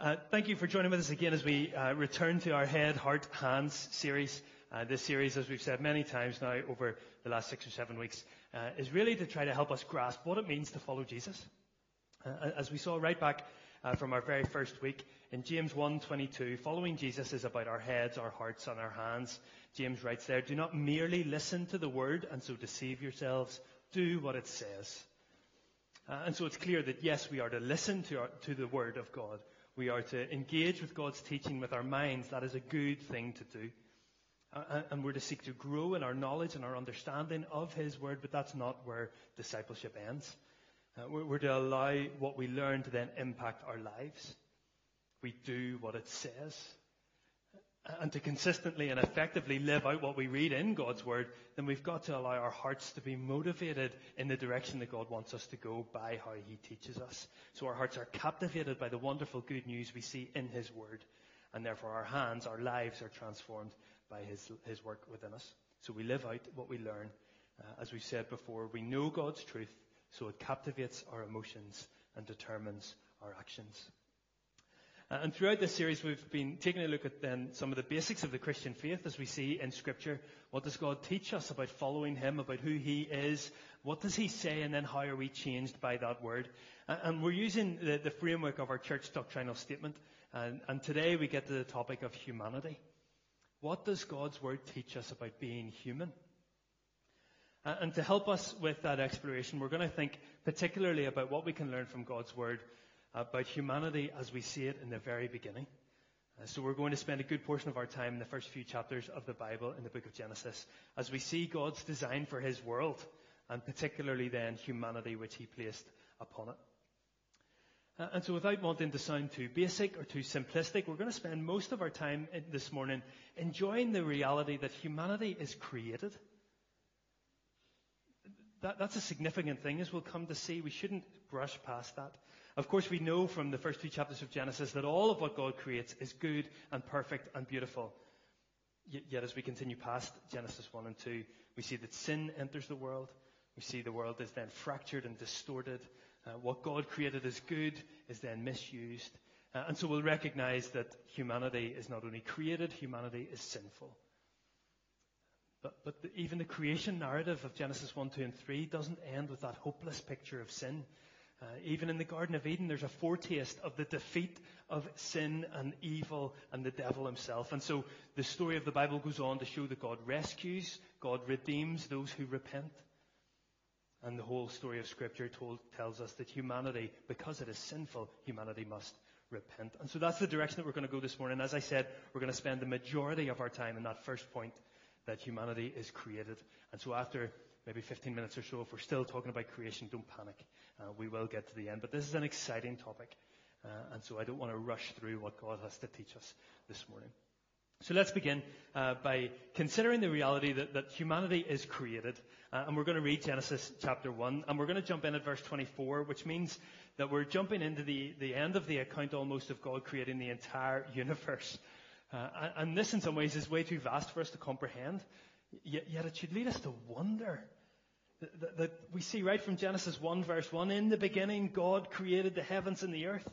Uh, thank you for joining with us again as we uh, return to our Head, Heart, Hands series. Uh, this series, as we've said many times now over the last six or seven weeks, uh, is really to try to help us grasp what it means to follow Jesus. Uh, as we saw right back from our very first week in James 1:22, following Jesus is about our heads, our hearts, and our hands. James writes there, "Do not merely listen to the word and so deceive yourselves. Do what it says." and so it's clear that yes, we are to listen to, our, to the word of God. We are to engage with God's teaching with our minds. That is a good thing to do. And we're to seek to grow in our knowledge and our understanding of His Word, but that's not where discipleship ends. Uh, we're to allow what we learn to then impact our lives. We do what it says and to consistently and effectively live out what we read in God's Word, then we've got to allow our hearts to be motivated in the direction that God wants us to go by how He teaches us. So our hearts are captivated by the wonderful good news we see in His Word, and therefore our hands, our lives are transformed by His, His work within us. So we live out what we learn. Uh, as we've said before, we know God's truth, so it captivates our emotions and determines our actions. Uh, and throughout this series, we've been taking a look at then some of the basics of the Christian faith as we see in Scripture. What does God teach us about following Him, about who He is? What does He say, and then how are we changed by that word? And we're using the, the, framework of our church doctrinal statement. And, and today we get to the topic of humanity. What does God's word teach us about being human? And to help us with that exploration, we're going to think particularly about what we can learn from God's word about humanity as we see it in the very beginning. Uh, so we're going to spend a good portion of our time in the first few chapters of the Bible in the book of Genesis as we see God's design for his world and particularly then humanity which he placed upon it. Uh, and so without wanting to sound too basic or too simplistic, we're going to spend most of our time this morning enjoying the reality that humanity is created. That, that's a significant thing as we'll come to see. We shouldn't brush past that. Of course, we know from the first two chapters of Genesis that all of what God creates is good and perfect and beautiful. Yet, as we continue past Genesis 1 and 2, we see that sin enters the world. We see the world is then fractured and distorted. Uh, what God created as good is then misused. Uh, and so we'll recognize that humanity is not only created, humanity is sinful. But, but the, even the creation narrative of Genesis 1, 2, and 3 doesn't end with that hopeless picture of sin. Uh, even in the Garden of Eden, there's a foretaste of the defeat of sin and evil and the devil himself. And so the story of the Bible goes on to show that God rescues, God redeems those who repent. And the whole story of Scripture told, tells us that humanity, because it is sinful, humanity must repent. And so that's the direction that we're going to go this morning. As I said, we're going to spend the majority of our time in that first point that humanity is created. And so after maybe 15 minutes or so. If we're still talking about creation, don't panic. Uh, we will get to the end. But this is an exciting topic. Uh, and so I don't want to rush through what God has to teach us this morning. So let's begin uh, by considering the reality that, that humanity is created. Uh, and we're going to read Genesis chapter 1. And we're going to jump in at verse 24, which means that we're jumping into the, the end of the account almost of God creating the entire universe. Uh, and, this, in some ways, is way too vast for us to comprehend. Yet, yet it should lead us to wonder that, that we see right from Genesis 1 verse 1, in the beginning God created the heavens and the earth.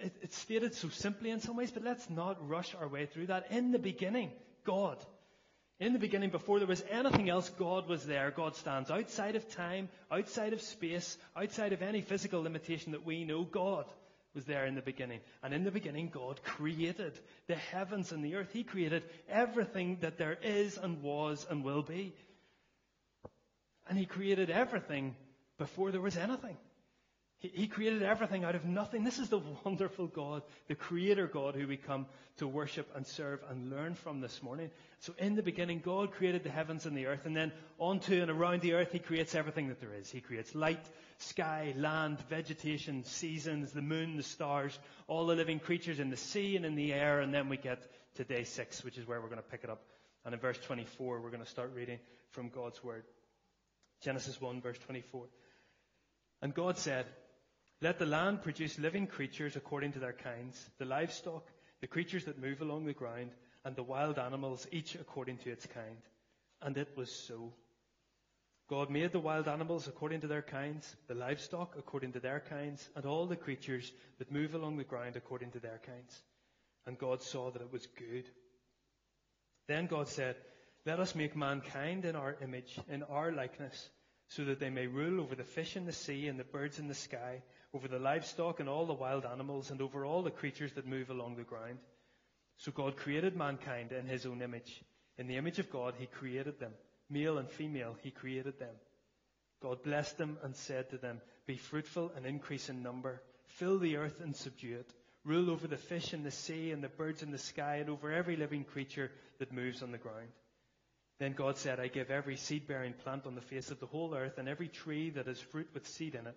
It, it's stated so simply in some ways, but let's not rush our way through that. In the beginning, God. In the beginning, before there was anything else, God was there. God stands outside of time, outside of space, outside of any physical limitation that we know. God was there in the beginning. And in the beginning, God created the heavens and the earth. He created everything that there is and was and will be. And He created everything before there was anything. He, created everything out of nothing. This is the wonderful God, the Creator God who we come to worship and serve and learn from this morning. So in the beginning, God created the heavens and the earth, and then onto and around the earth, He creates everything that there is. He creates light, sky, land, vegetation, seasons, the moon, the stars, all the living creatures in the sea and in the air, and then we get to day six, which is where we're going to pick it up. And in verse 24, we're going to start reading from God's Word. Genesis 1 verse 24. And God said, Let the land produce living creatures according to their kinds, the livestock, the creatures that move along the ground, and the wild animals, each according to its kind. And it was so. God made the wild animals according to their kinds, the livestock according to their kinds, and all the creatures that move along the ground according to their kinds. And God saw that it was good. Then God said, Let us make mankind in our image, in our likeness, so that they may rule over the fish in the sea and the birds in the sky, over the livestock and all the wild animals, and over all the creatures that move along the ground. So God created mankind in his own image. In the image of God, he created them. Male and female, he created them. God blessed them and said to them, Be fruitful and increase in number. Fill the earth and subdue it. Rule over the fish in the sea and the birds in the sky and over every living creature that moves on the ground. Then God said, I give every seed bearing plant on the face of the whole earth and every tree that has fruit with seed in it.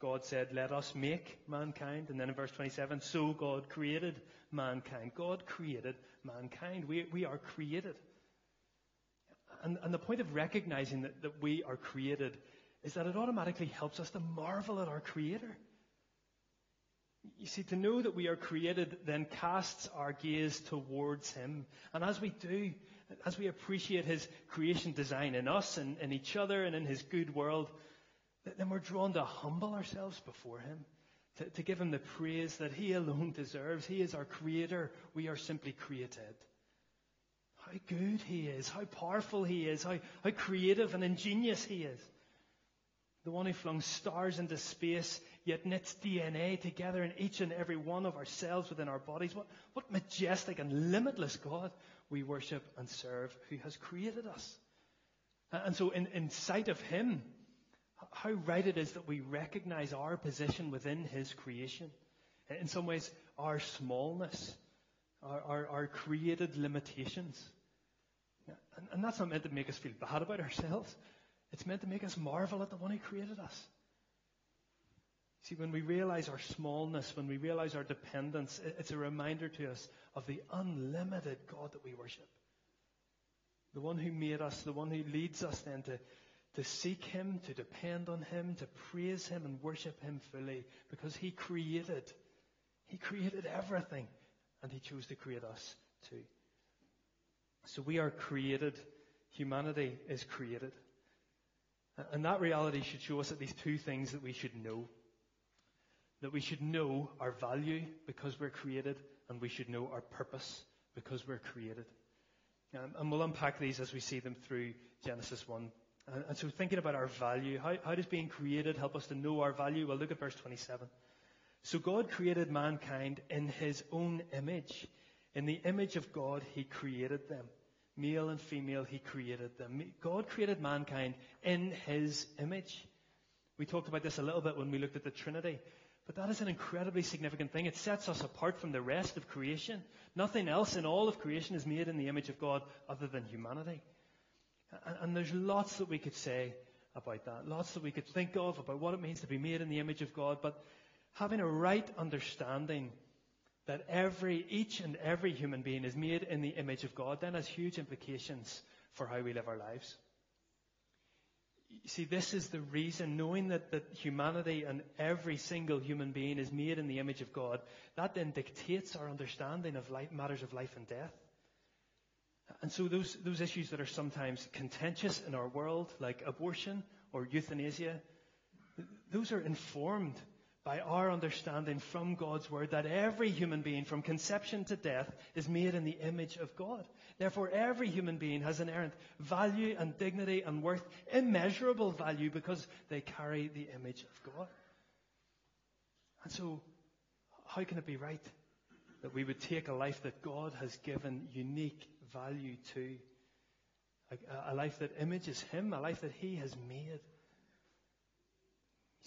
God said, Let us make mankind. And then in verse 27, so God created mankind. God created mankind. We, we are created. And, and the point of recognizing that, that we are created is that it automatically helps us to marvel at our Creator. You see, to know that we are created then casts our gaze towards Him. And as we do, as we appreciate His creation design in us and in each other and in His good world, then we're drawn to humble ourselves before Him, to, to give Him the praise that He alone deserves. He is our Creator. We are simply created. How good He is, how powerful He is, how, how creative and ingenious He is the one who flung stars into space, yet knits DNA together in each and every one of our cells within our bodies. What, what majestic and limitless God we worship and serve who has created us. And so, in, in sight of Him, how right it is that we recognize our position within His creation. In some ways, our smallness, our, our, our created limitations. And, and that's not meant to make us feel bad about ourselves. It's meant to make us marvel at the one who created us. See, when we realize our smallness, when we realize our dependence, it's a reminder to us of the unlimited God that we worship. The one who made us, the one who leads us then to, to seek Him, to depend on Him, to praise Him and worship Him fully because He created. He created everything and He chose to create us too. So we are created. Humanity is created. And that reality should show us at least two things that we should know. That we should know our value because we're created, and we should know our purpose because we're created. Um, and we'll unpack these as we see them through Genesis 1. And, and so thinking about our value, how, how does being created help us to know our value? Well, look at verse 27. So God created mankind in his own image. In the image of God, he created them. Male and female, He created them. God created mankind in His image. We talked about this a little bit when we looked at the Trinity. But that is an incredibly significant thing. It sets us apart from the rest of creation. Nothing else in all of creation is made in the image of God other than humanity. And, there's lots that we could say about that. Lots that we could think of about what it means to be made in the image of God. But having a right understanding that every, each and every human being is made in the image of God, then has huge implications for how we live our lives. You see, this is the reason, knowing that, that humanity and every single human being is made in the image of God, that then dictates our understanding of life, matters of life and death. And so those, those issues that are sometimes contentious in our world, like abortion or euthanasia, those are informed by our understanding from God's Word that every human being from conception to death is made in the image of God. Therefore, every human being has inherent value and dignity and worth, immeasurable value because they carry the image of God. And so, how can it be right that we would take a life that God has given unique value to? A, a life that images Him, a life that He has made.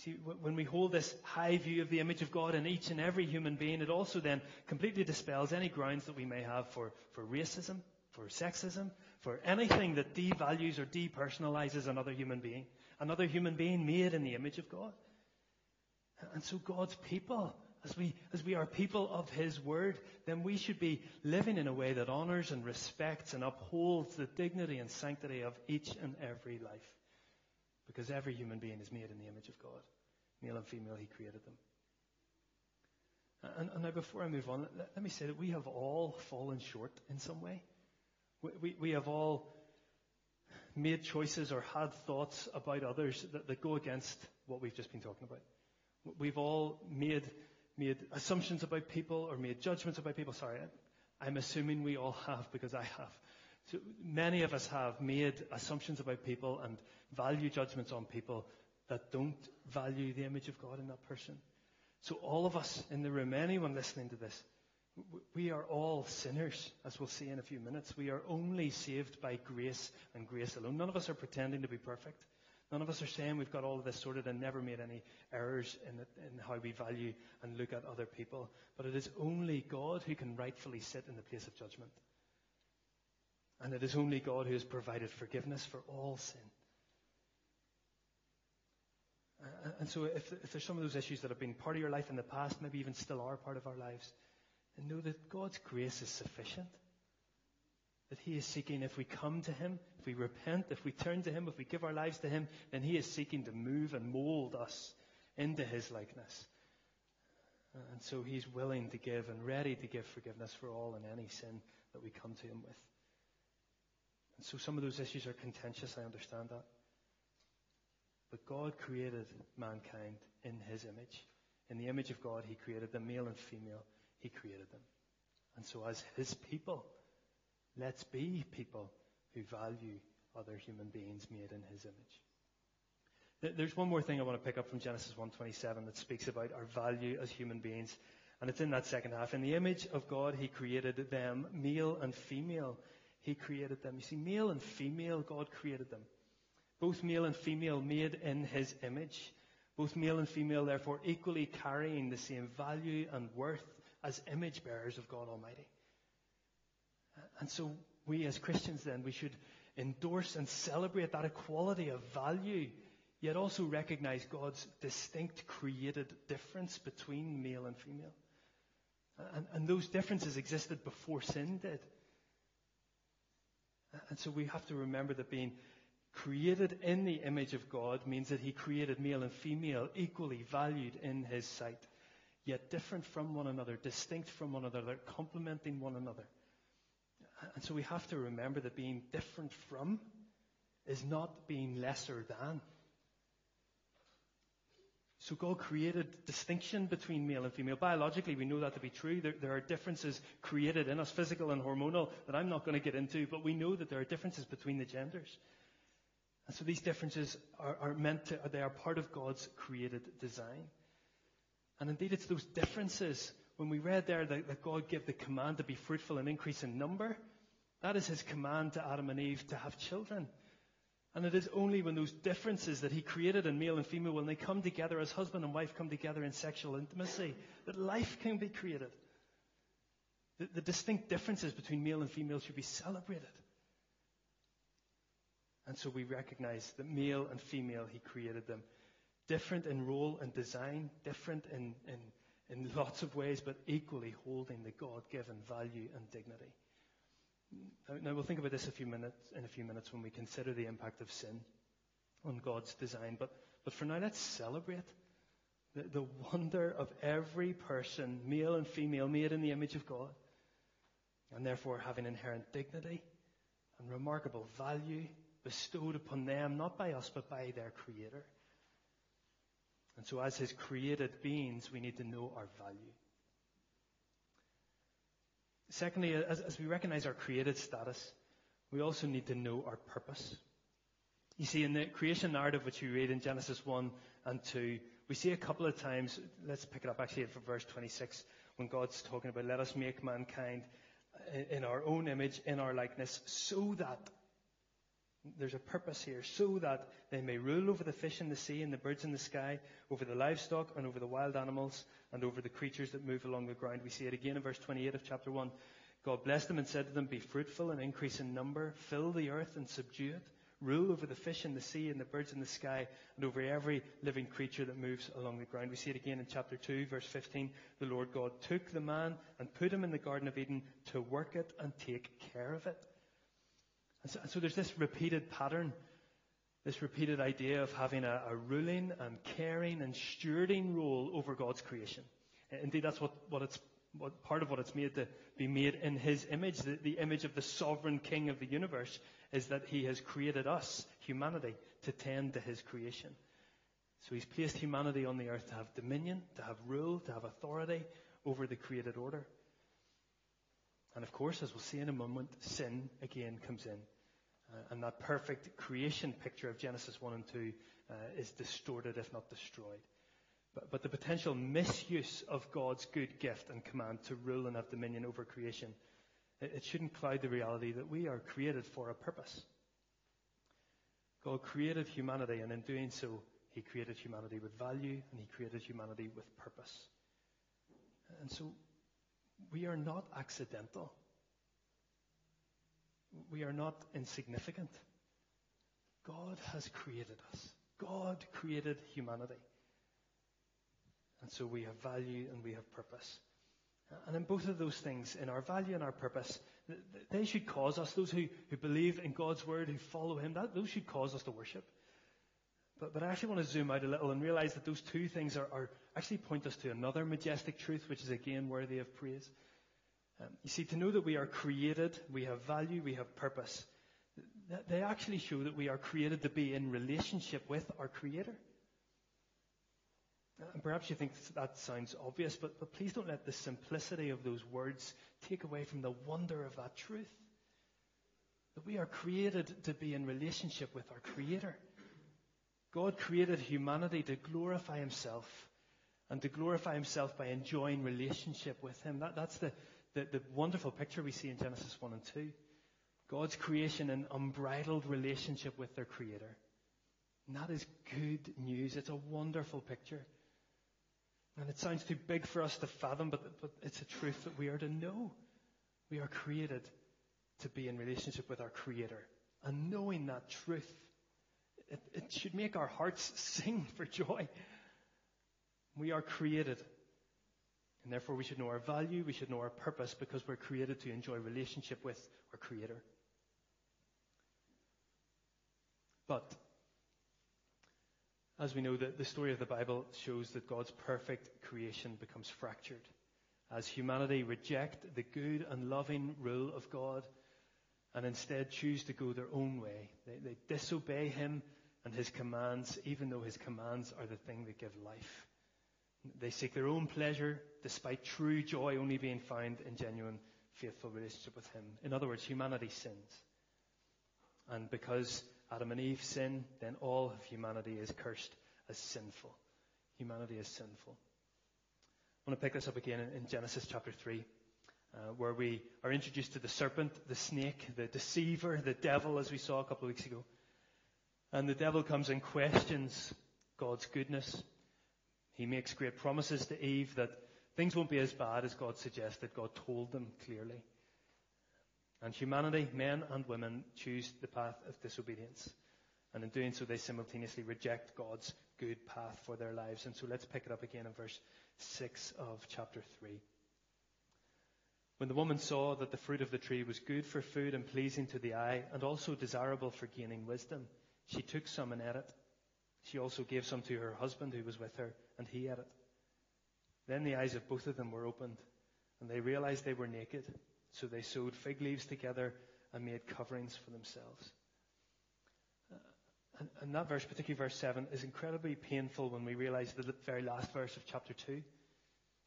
See, when we hold this high view of the image of God in each and every human being, it also then completely dispels any grounds that we may have for, for racism, for sexism, for anything that devalues or depersonalizes another human being, another human being made in the image of God. And so God's people, as we, as we are people of His Word, then we should be living in a way that honors and respects and upholds the dignity and sanctity of each and every life. Because every human being is made in the image of God. Male and female, He created them. And, and now, before I move on, let, let, me say that we have all fallen short in some way. We, we, we, have all made choices or had thoughts about others that, that go against what we've just been talking about. We've all made, made assumptions about people or made judgments about people. Sorry, I'm assuming we all have because I have. So many of us have made assumptions about people and value judgments on people that don't value the image of God in that person. So all of us in the room, anyone listening to this, we are all sinners, as we'll see in a few minutes. We are only saved by grace and grace alone. None of us are pretending to be perfect. None of us are saying we've got all of this sorted and never made any errors in, in how we value and look at other people. But it is only God who can rightfully sit in the place of judgment. And it is only God who has provided forgiveness for all sin. And so if, if there's some of those issues that have been part of your life in the past, maybe even still are part of our lives, then know that God's grace is sufficient. That He is seeking, if we come to Him, if we repent, if we turn to Him, if we give our lives to Him, then He is seeking to move and mold us into His likeness. And so He's willing to give and ready to give forgiveness for all and any sin that we come to Him with. And so some of those issues are contentious, I understand that. But God created mankind in his image. In the image of God, he created them, male and female. He created them. And so, as his people, let's be people who value other human beings made in his image. There's one more thing I want to pick up from Genesis 1:27 that speaks about our value as human beings, and it's in that second half. In the image of God, He created them, male and female. He created them. You see, male and female, God created them both male and female made in his image, both male and female therefore equally carrying the same value and worth as image bearers of God Almighty. And so we as Christians then, we should endorse and celebrate that equality of value, yet also recognize God's distinct created difference between male and female. And, and those differences existed before sin did. And so we have to remember that being created in the image of God means that he created male and female equally valued in his sight, yet different from one another, distinct from one another, complementing one another. And so we have to remember that being different from is not being lesser than. So God created distinction between male and female. Biologically, we know that to be true. There, there, are differences created in us, physical and hormonal, that I'm not going to get into, but we know that there are differences between the genders. And so these differences are, are meant to, they are part of God's created design. And indeed, it's those differences. When we read there that, that God gave the command to be fruitful and increase in number, that is his command to Adam and Eve to have children. And it is only when those differences that he created in male and female, when they come together as husband and wife come together in sexual intimacy, that life can be created. The, the distinct differences between male and female should be celebrated. And so we recognize that male and female, he created them. Different in role and design, different in, in, in lots of ways, but equally holding the God given value and dignity. Now, we'll think about this a few minutes, in a few minutes when we consider the impact of sin on God's design. But, but for now, let's celebrate the, the wonder of every person, male and female, made in the image of God, and therefore having inherent dignity and remarkable value bestowed upon them, not by us, but by their Creator. And so, as His created beings, we need to know our value. Secondly, as, as we recognize our created status, we also need to know our purpose. You see, in the creation narrative which we read in Genesis 1 and 2, we see a couple of times, let's pick it up actually for verse 26, when God's talking about, let us make mankind in our own image, in our likeness, so that there's a purpose here, so that they may rule over the fish in the sea and the birds in the sky, over the livestock and over the wild animals and over the creatures that move along the ground. We see it again in verse 28 of chapter 1. God blessed them and said to them, Be fruitful and increase in number, fill the earth and subdue it, rule over the fish in the sea and the birds in the sky and over every living creature that moves along the ground. We see it again in chapter 2, verse 15. The Lord God took the man and put him in the Garden of Eden to work it and take care of it. And so, and so there's this repeated pattern, this repeated idea of having a, a ruling and caring and stewarding role over God's creation. Indeed, that's what, what it's what, part of what it's made to be made in His image, the, the image of the sovereign King of the universe, is that He has created us, humanity, to tend to His creation. So He's placed humanity on the earth to have dominion, to have rule, to have authority over the created order. And of course, as we'll see in a moment, sin again comes in. Uh, and that perfect creation picture of Genesis 1 and 2 uh, is distorted, if not destroyed. But, but the potential misuse of God's good gift and command to rule and have dominion over creation, it, it shouldn't cloud the reality that we are created for a purpose. God created humanity, and in doing so, He created humanity with value, and He created humanity with purpose. And so, we are not accidental. We are not insignificant. God has created us. God created humanity. And so we have value and we have purpose. And in both of those things, in our value and our purpose, they should cause us, those who, who believe in God's word, who follow Him, that, those should cause us to worship. But, but I actually want to zoom out a little and realize that those two things are, are actually point us to another majestic truth, which is again worthy of praise. Um, you see, to know that we are created, we have value, we have purpose, they actually show that we are created to be in relationship with our Creator. And perhaps you think that sounds obvious, but, but please don't let the simplicity of those words take away from the wonder of that truth. That we are created to be in relationship with our Creator. God created humanity to glorify Himself and to glorify Himself by enjoying relationship with Him. That, that's the, the, the wonderful picture we see in Genesis 1 and 2. God's creation in unbridled relationship with their Creator. And that is good news. It's a wonderful picture. And it sounds too big for us to fathom, but, but it's a truth that we are to know. We are created to be in relationship with our Creator. And knowing that truth, it, it should make our hearts sing for joy. We are created. And therefore, we should know our value, we should know our purpose, because we're created to enjoy relationship with our Creator. But as we know, the, the story of the Bible shows that God's perfect creation becomes fractured as humanity reject the good and loving rule of God and instead choose to go their own way. They, they disobey Him and His commands, even though His commands are the thing that give life. They seek their own pleasure despite true joy only being found in genuine, faithful relationship with Him. In other words, humanity sins. And because Adam and Eve sin, then all of humanity is cursed as sinful. Humanity is sinful. I want to pick this up again in, Genesis chapter 3, uh, where we are introduced to the serpent, the snake, the deceiver, the devil, as we saw a couple of weeks ago. And the devil comes and questions God's goodness. He makes great promises to Eve that things won't be as bad as God suggested. God told them clearly. And humanity, men and women, choose the path of disobedience. And in doing so, they simultaneously reject God's good path for their lives. And so let's pick it up again in verse 6 of chapter 3. When the woman saw that the fruit of the tree was good for food and pleasing to the eye, and also desirable for gaining wisdom, she took some and ate it. She also gave some to her husband who was with her, and he ate it. Then the eyes of both of them were opened, and they realized they were naked. So they sewed fig leaves together and made coverings for themselves. Uh, and, and, that verse, particularly verse 7, is incredibly painful when we realize the very last verse of chapter 2.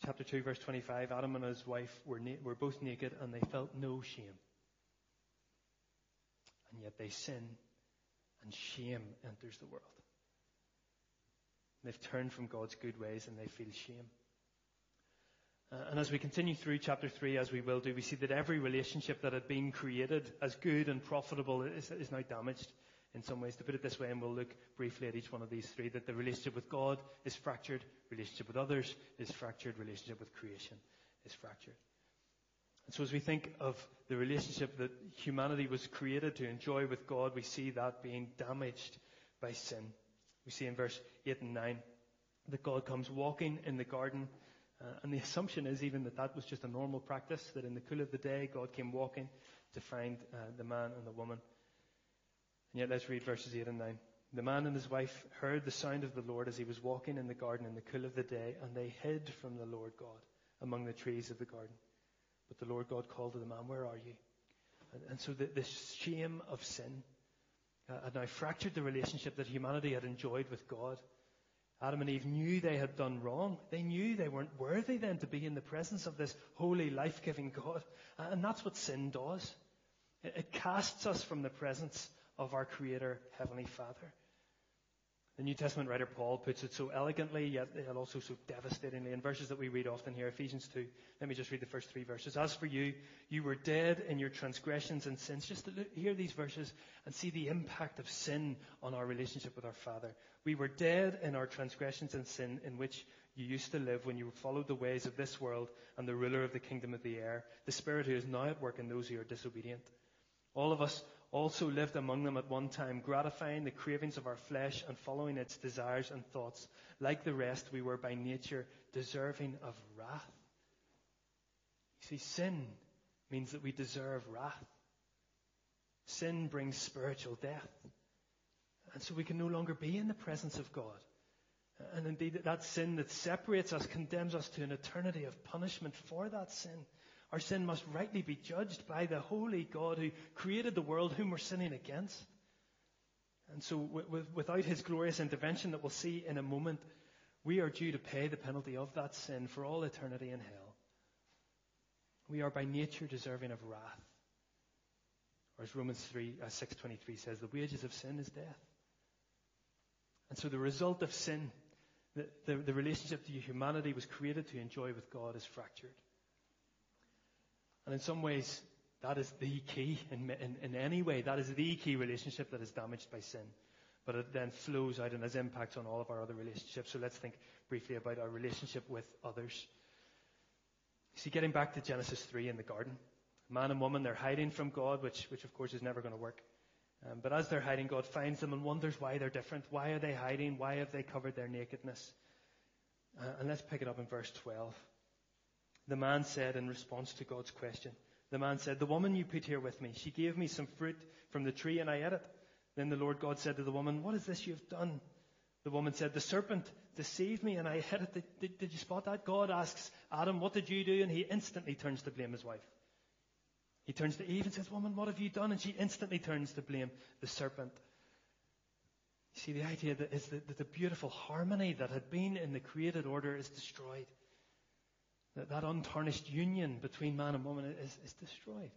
Chapter 2, verse 25 Adam and his wife were, na- were both naked and they felt no shame. And yet they sin and shame enters the world. They've turned from God's good ways and they feel shame. Uh, and as we continue through chapter 3, as we will do, we see that every relationship that had been created as good and profitable is, is now damaged in some ways. To put it this way, and we'll look briefly at each one of these three, that the relationship with God is fractured, relationship with others is fractured, relationship with creation is fractured. And so as we think of the relationship that humanity was created to enjoy with God, we see that being damaged by sin. We see in verse 8 and 9 that God comes walking in the garden, uh, and the assumption is even that that was just a normal practice, that in the cool of the day, God came walking to find uh, the man and the woman. And yet let's read verses 8 and 9. The man and his wife heard the sound of the Lord as he was walking in the garden in the cool of the day, and they hid from the Lord God among the trees of the garden. But the Lord God called to the man, Where are you? And, and so the, the, shame of sin uh, had now fractured the relationship that humanity had enjoyed with God. Adam and Eve knew they had done wrong. They knew they weren't worthy then to be in the presence of this holy, life giving God. And that's what sin does. It casts us from the presence of our Creator, Heavenly Father. The New Testament writer Paul puts it so elegantly, yet also so devastatingly in verses that we read often here, Ephesians 2. Let me just read the first three verses. As for you, you were dead in your transgressions and sins. Just hear these verses and see the impact of sin on our relationship with our Father. We were dead in our transgressions and sin in which you used to live when you followed the ways of this world and the ruler of the kingdom of the air, the spirit who is now at work in those who are disobedient. All of us also lived among them at one time, gratifying the cravings of our flesh and following its desires and thoughts. Like the rest, we were by nature deserving of wrath. You see, sin means that we deserve wrath. Sin brings spiritual death. And so we can no longer be in the presence of God. And indeed, that sin that separates us condemns us to an eternity of punishment for that sin. Our sin must rightly be judged by the holy God who created the world whom we're sinning against. And so, without his glorious intervention that we'll see in a moment, we are due to pay the penalty of that sin for all eternity in hell. We are by nature deserving of wrath. Or as Romans 3, uh, 6.23 says, the wages of sin is death. And so the result of sin, the, the, the relationship to humanity was created to enjoy with God is fractured. And in some ways, that is the key. In, in, in any way, that is the key relationship that is damaged by sin. But it then flows out and has impacts on all of our other relationships. So let's think briefly about our relationship with others. See, getting back to Genesis 3 in the garden, man and woman, they're hiding from God, which, which of course is never going to work. Um, but as they're hiding, God finds them and wonders why they're different. Why are they hiding? Why have they covered their nakedness? Uh, and let's pick it up in verse 12. The man said in response to God's question, the man said, The woman you put here with me, she gave me some fruit from the tree and I ate it. Then the Lord God said to the woman, What is this you have done? The woman said, The serpent deceived me and I ate it. Did, did, did you spot that? God asks Adam, What did you do? And he instantly turns to blame his wife. He turns to Eve and says, Woman, what have you done? And she instantly turns to blame the serpent. You see, the idea that is that the beautiful harmony that had been in the created order is destroyed. That, that untarnished union between man and woman is, is destroyed.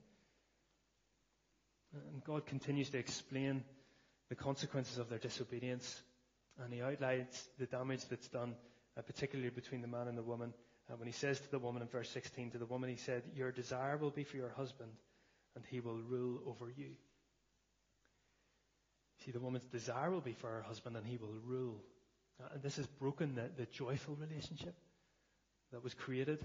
And God continues to explain the consequences of their disobedience. And he outlines the damage that's done, uh, particularly between the man and the woman. Uh, when he says to the woman in verse 16, to the woman, he said, Your desire will be for your husband, and he will rule over you. See, the woman's desire will be for her husband, and he will rule. Uh, and this has broken the, the joyful relationship that was created.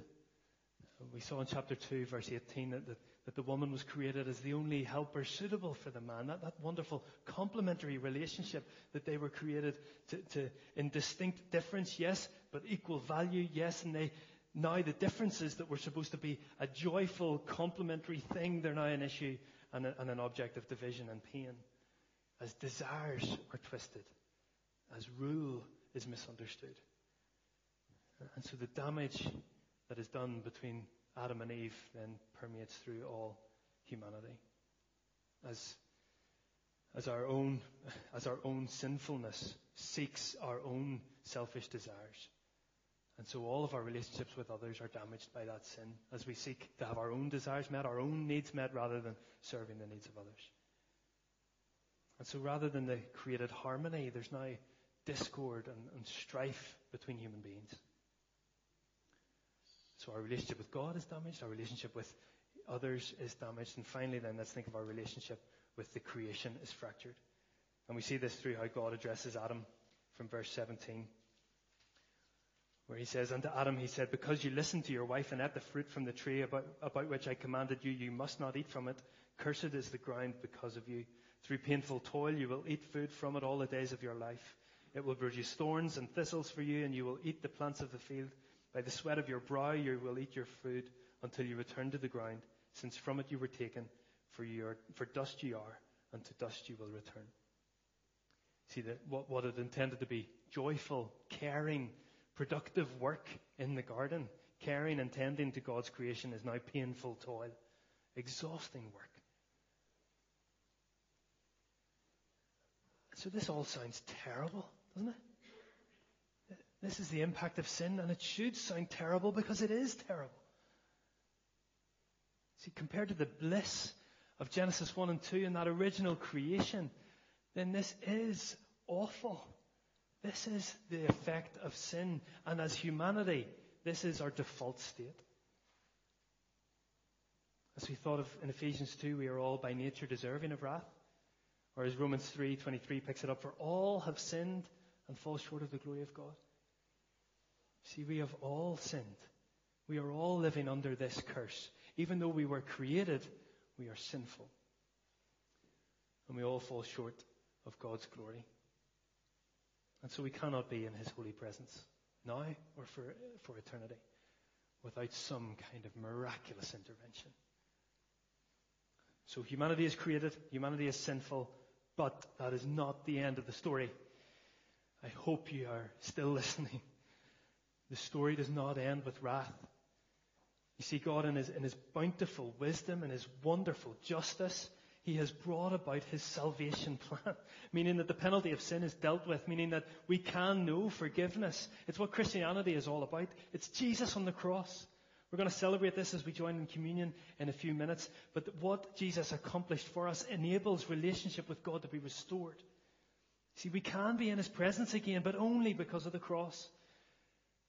We saw in chapter 2, verse 18, that, that, the woman was created as the only helper suitable for the man. That, that wonderful complementary relationship that they were created to, to, in distinct difference, yes, but equal value, yes. And they, now the differences that were supposed to be a joyful, complementary thing, they're now an issue and, a, and an object of division and pain. As desires are twisted, as rule is misunderstood. And so the damage that is done between Adam and Eve then permeates through all humanity. As, as our own, as our own sinfulness seeks our own selfish desires. And so all of our relationships with others are damaged by that sin as we seek to have our own desires met, our own needs met, rather than serving the needs of others. And so rather than the created harmony, there's now discord and, and strife between human beings. So our relationship with God is damaged, our relationship with others is damaged, and finally then let's think of our relationship with the creation is fractured. And we see this through how God addresses Adam from verse 17. where he says, Unto Adam he said, Because you listened to your wife and ate the fruit from the tree about, about which I commanded you, you must not eat from it. Cursed is the ground because of you. Through painful toil you will eat food from it all the days of your life. It will produce thorns and thistles for you, and you will eat the plants of the field. By the sweat of your brow you will eat your food until you return to the ground, since from it you were taken, for, you are, for dust you are, and to dust you will return. See that what, what it intended to be joyful, caring, productive work in the garden, caring and tending to God's creation is now painful toil, exhausting work. So this all sounds terrible, doesn't it? This is the impact of sin, and it should sound terrible because it is terrible. See, compared to the bliss of Genesis 1 and 2 and that original creation, then this is awful. This is the effect of sin. And as humanity, this is our default state. As we thought of in Ephesians 2, we are all by nature deserving of wrath. Or as Romans 3:23 picks it up, for all have sinned and fall short of the glory of God. See, we have all sinned. We are all living under this curse. Even though we were created, we are sinful. And we all fall short of God's glory. And so we cannot be in his holy presence now or for, for eternity without some kind of miraculous intervention. So humanity is created, humanity is sinful, but that is not the end of the story. I hope you are still listening. The story does not end with wrath. You see, God in his, in his bountiful wisdom and his wonderful justice he has brought about his salvation plan, meaning that the penalty of sin is dealt with, meaning that we can know forgiveness. It's what Christianity is all about. It's Jesus on the cross. We're going to celebrate this as we join in communion in a few minutes. But what Jesus accomplished for us enables relationship with God to be restored. See, we can be in His presence again, but only because of the cross.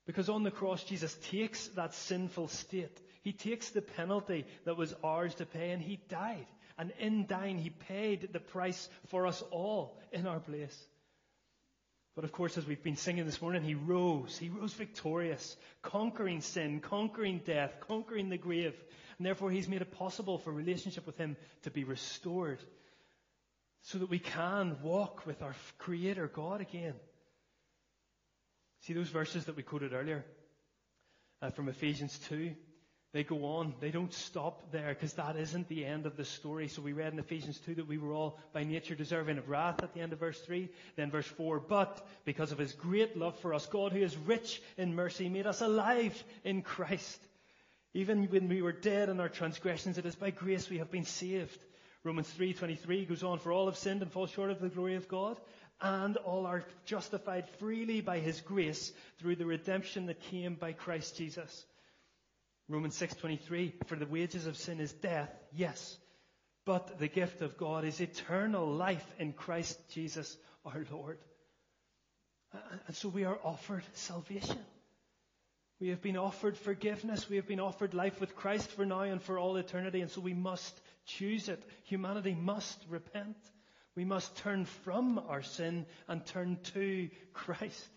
Because on the cross, Jesus takes that sinful state. He takes the penalty that was ours to pay, and He died. And in dying, he paid the price for us all in our place. But of course, as we've been singing this morning, he rose. He rose victorious, conquering sin, conquering death, conquering the grave. And therefore, he's made it possible for relationship with him to be restored so that we can walk with our Creator God again. See those verses that we quoted earlier uh, from Ephesians 2? They go on. They don't stop there because that isn't the end of the story. So we read in Ephesians 2 that we were all by nature deserving of wrath at the end of verse 3. Then verse 4, but because of his great love for us, God who is rich in mercy made us alive in Christ. Even when we were dead in our transgressions, it is by grace we have been saved. Romans 3.23 goes on, for all have sinned and fall short of the glory of God, and all are justified freely by his grace through the redemption that came by Christ Jesus. Romans 6:23 for the wages of sin is death yes but the gift of God is eternal life in Christ Jesus our Lord. And so we are offered salvation. We have been offered forgiveness. We have been offered life with Christ for now and for all eternity and so we must choose it. Humanity must repent we must turn from our sin and turn to Christ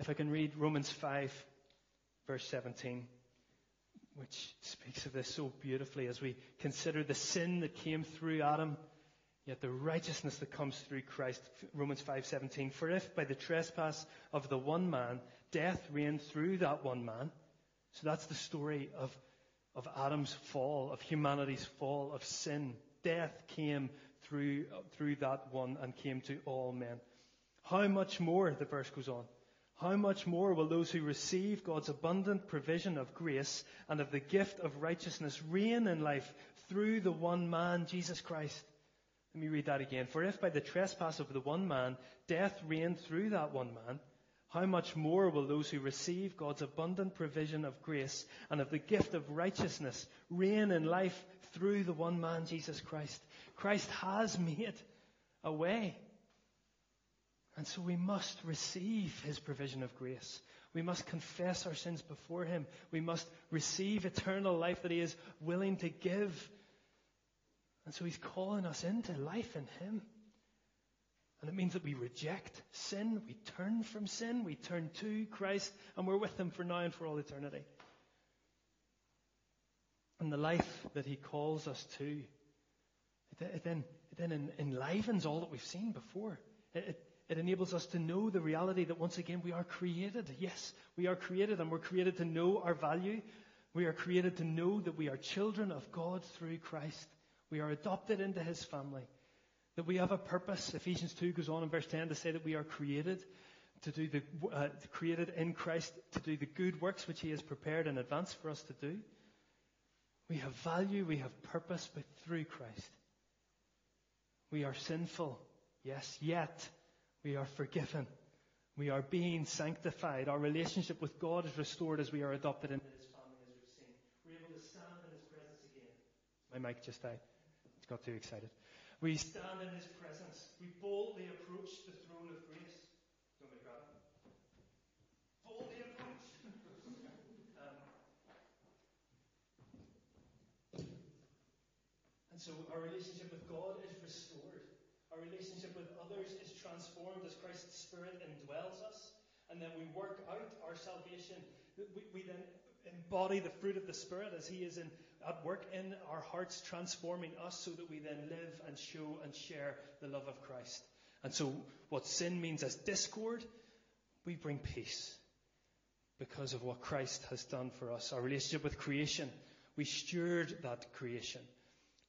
If I can read Romans 5, verse 17, which speaks of this so beautifully as we consider the sin that came through Adam, yet the righteousness that comes through Christ. Romans 5:17. For if by the trespass of the one man death reigned through that one man, so that's the story of of Adam's fall, of humanity's fall, of sin. Death came through through that one and came to all men. How much more, the verse goes on, how much more will those who receive God's abundant provision of grace and of the gift of righteousness reign in life through the one man, Jesus Christ? Let me read that again. For if by the trespass of the one man death reigned through that one man, how much more will those who receive God's abundant provision of grace and of the gift of righteousness reign in life through the one man, Jesus Christ? Christ has made a way and so we must receive his provision of grace. We must confess our sins before him. We must receive eternal life that he is willing to give. And so he's calling us into life in him. And it means that we reject sin, we turn from sin, we turn to Christ, and we're with Him for now and for all eternity. And the life that He calls us to, it, then, it then enlivens all that we've seen before. It, it, it enables us to know the reality that once again we are created. Yes, we are created, and we're created to know our value. We are created to know that we are children of God through Christ. We are adopted into His family. That we have a purpose. Ephesians 2 goes on in verse 10 to say that we are created to do the, uh, created in Christ to do the good works which He has prepared in advance for us to do. We have value, we have purpose, but through Christ. We are sinful, yes, yet we are forgiven. We are being sanctified. Our relationship with God is restored as we are adopted into His family, as we've seen. We're able to stand in His presence again. My mic just died. It's got too excited. We stand in His presence. We boldly approach the throne of grace. Do you want me to? Boldly approach. um, and so our relationship with God is restored. Our relationship with others is transformed as Christ's Spirit indwells us. And then we work out our salvation. We, we then embody the fruit of the Spirit as He is in at work in our hearts, transforming us so that we then live and show and share the love of Christ. And so, what sin means as discord, we bring peace because of what Christ has done for us. Our relationship with creation, we steward that creation.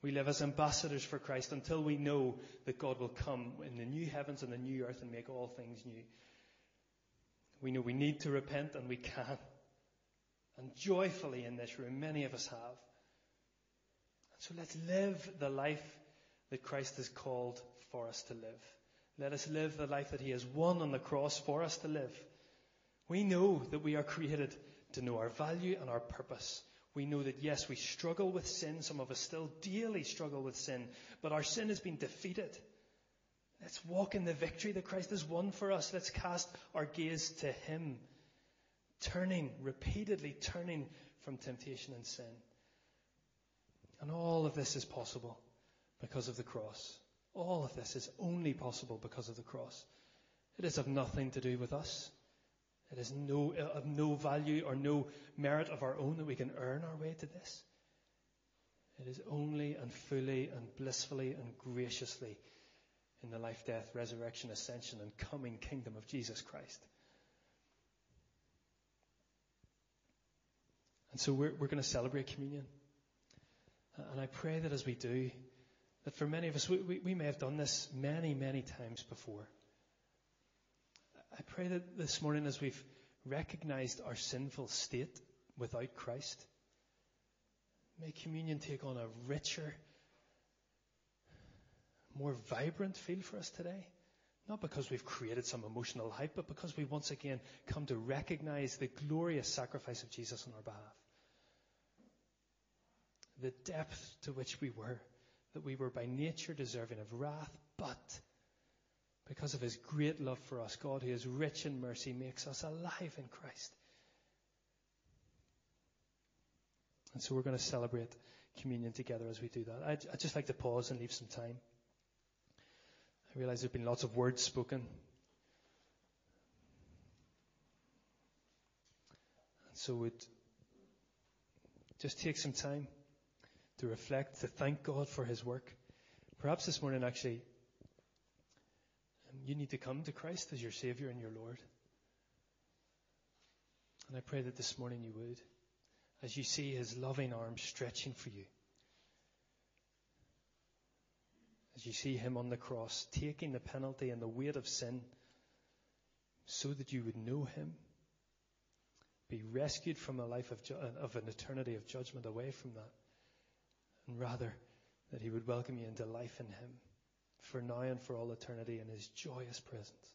We live as ambassadors for Christ until we know that God will come in the new heavens and the new earth and make all things new. We know we need to repent and we can. And joyfully in this room, many of us have. And So let's live the life that Christ has called for us to live. Let us live the life that He has won on the cross for us to live. We know that we are created to know our value and our purpose. We know that yes, we struggle with sin. Some of us still daily struggle with sin, but our sin has been defeated. Let's walk in the victory that Christ has won for us. Let's cast our gaze to Him, turning, repeatedly turning from temptation and sin. And all of this is possible because of the cross. All of this is only possible because of the cross. It is of nothing to do with us. It is no, of no value or no merit of our own that we can earn our way to this. It is only and fully and blissfully and graciously in the life, death, resurrection, ascension, and coming kingdom of Jesus Christ. And so we're, we're going to celebrate communion. And I pray that as we do, that for many of us, we, we, we, may have done this many, many times before. I pray that this morning, as we've recognized our sinful state without Christ, may communion take on a richer, more vibrant feel for us today. Not because we've created some emotional hype, but because we once again come to recognize the glorious sacrifice of Jesus on our behalf the depth to which we were, that we were by nature deserving of wrath, but because of his great love for us, God, who is rich in mercy, makes us alive in Christ. And so we're going to celebrate communion together as we do that. I'd, I'd just like to pause and leave some time. I realize there have been lots of words spoken. And so we'd just take some time to reflect, to thank God for His work. Perhaps this morning, actually, you need to come to Christ as your Savior and your Lord. And I pray that this morning you would, as you see His loving arms stretching for you. As you see Him on the cross, taking the penalty and the weight of sin, so that you would know Him, be rescued from a life of, ju- of an eternity of judgment away from that and rather that He would welcome you into life in Him for now and for all eternity in His joyous presence.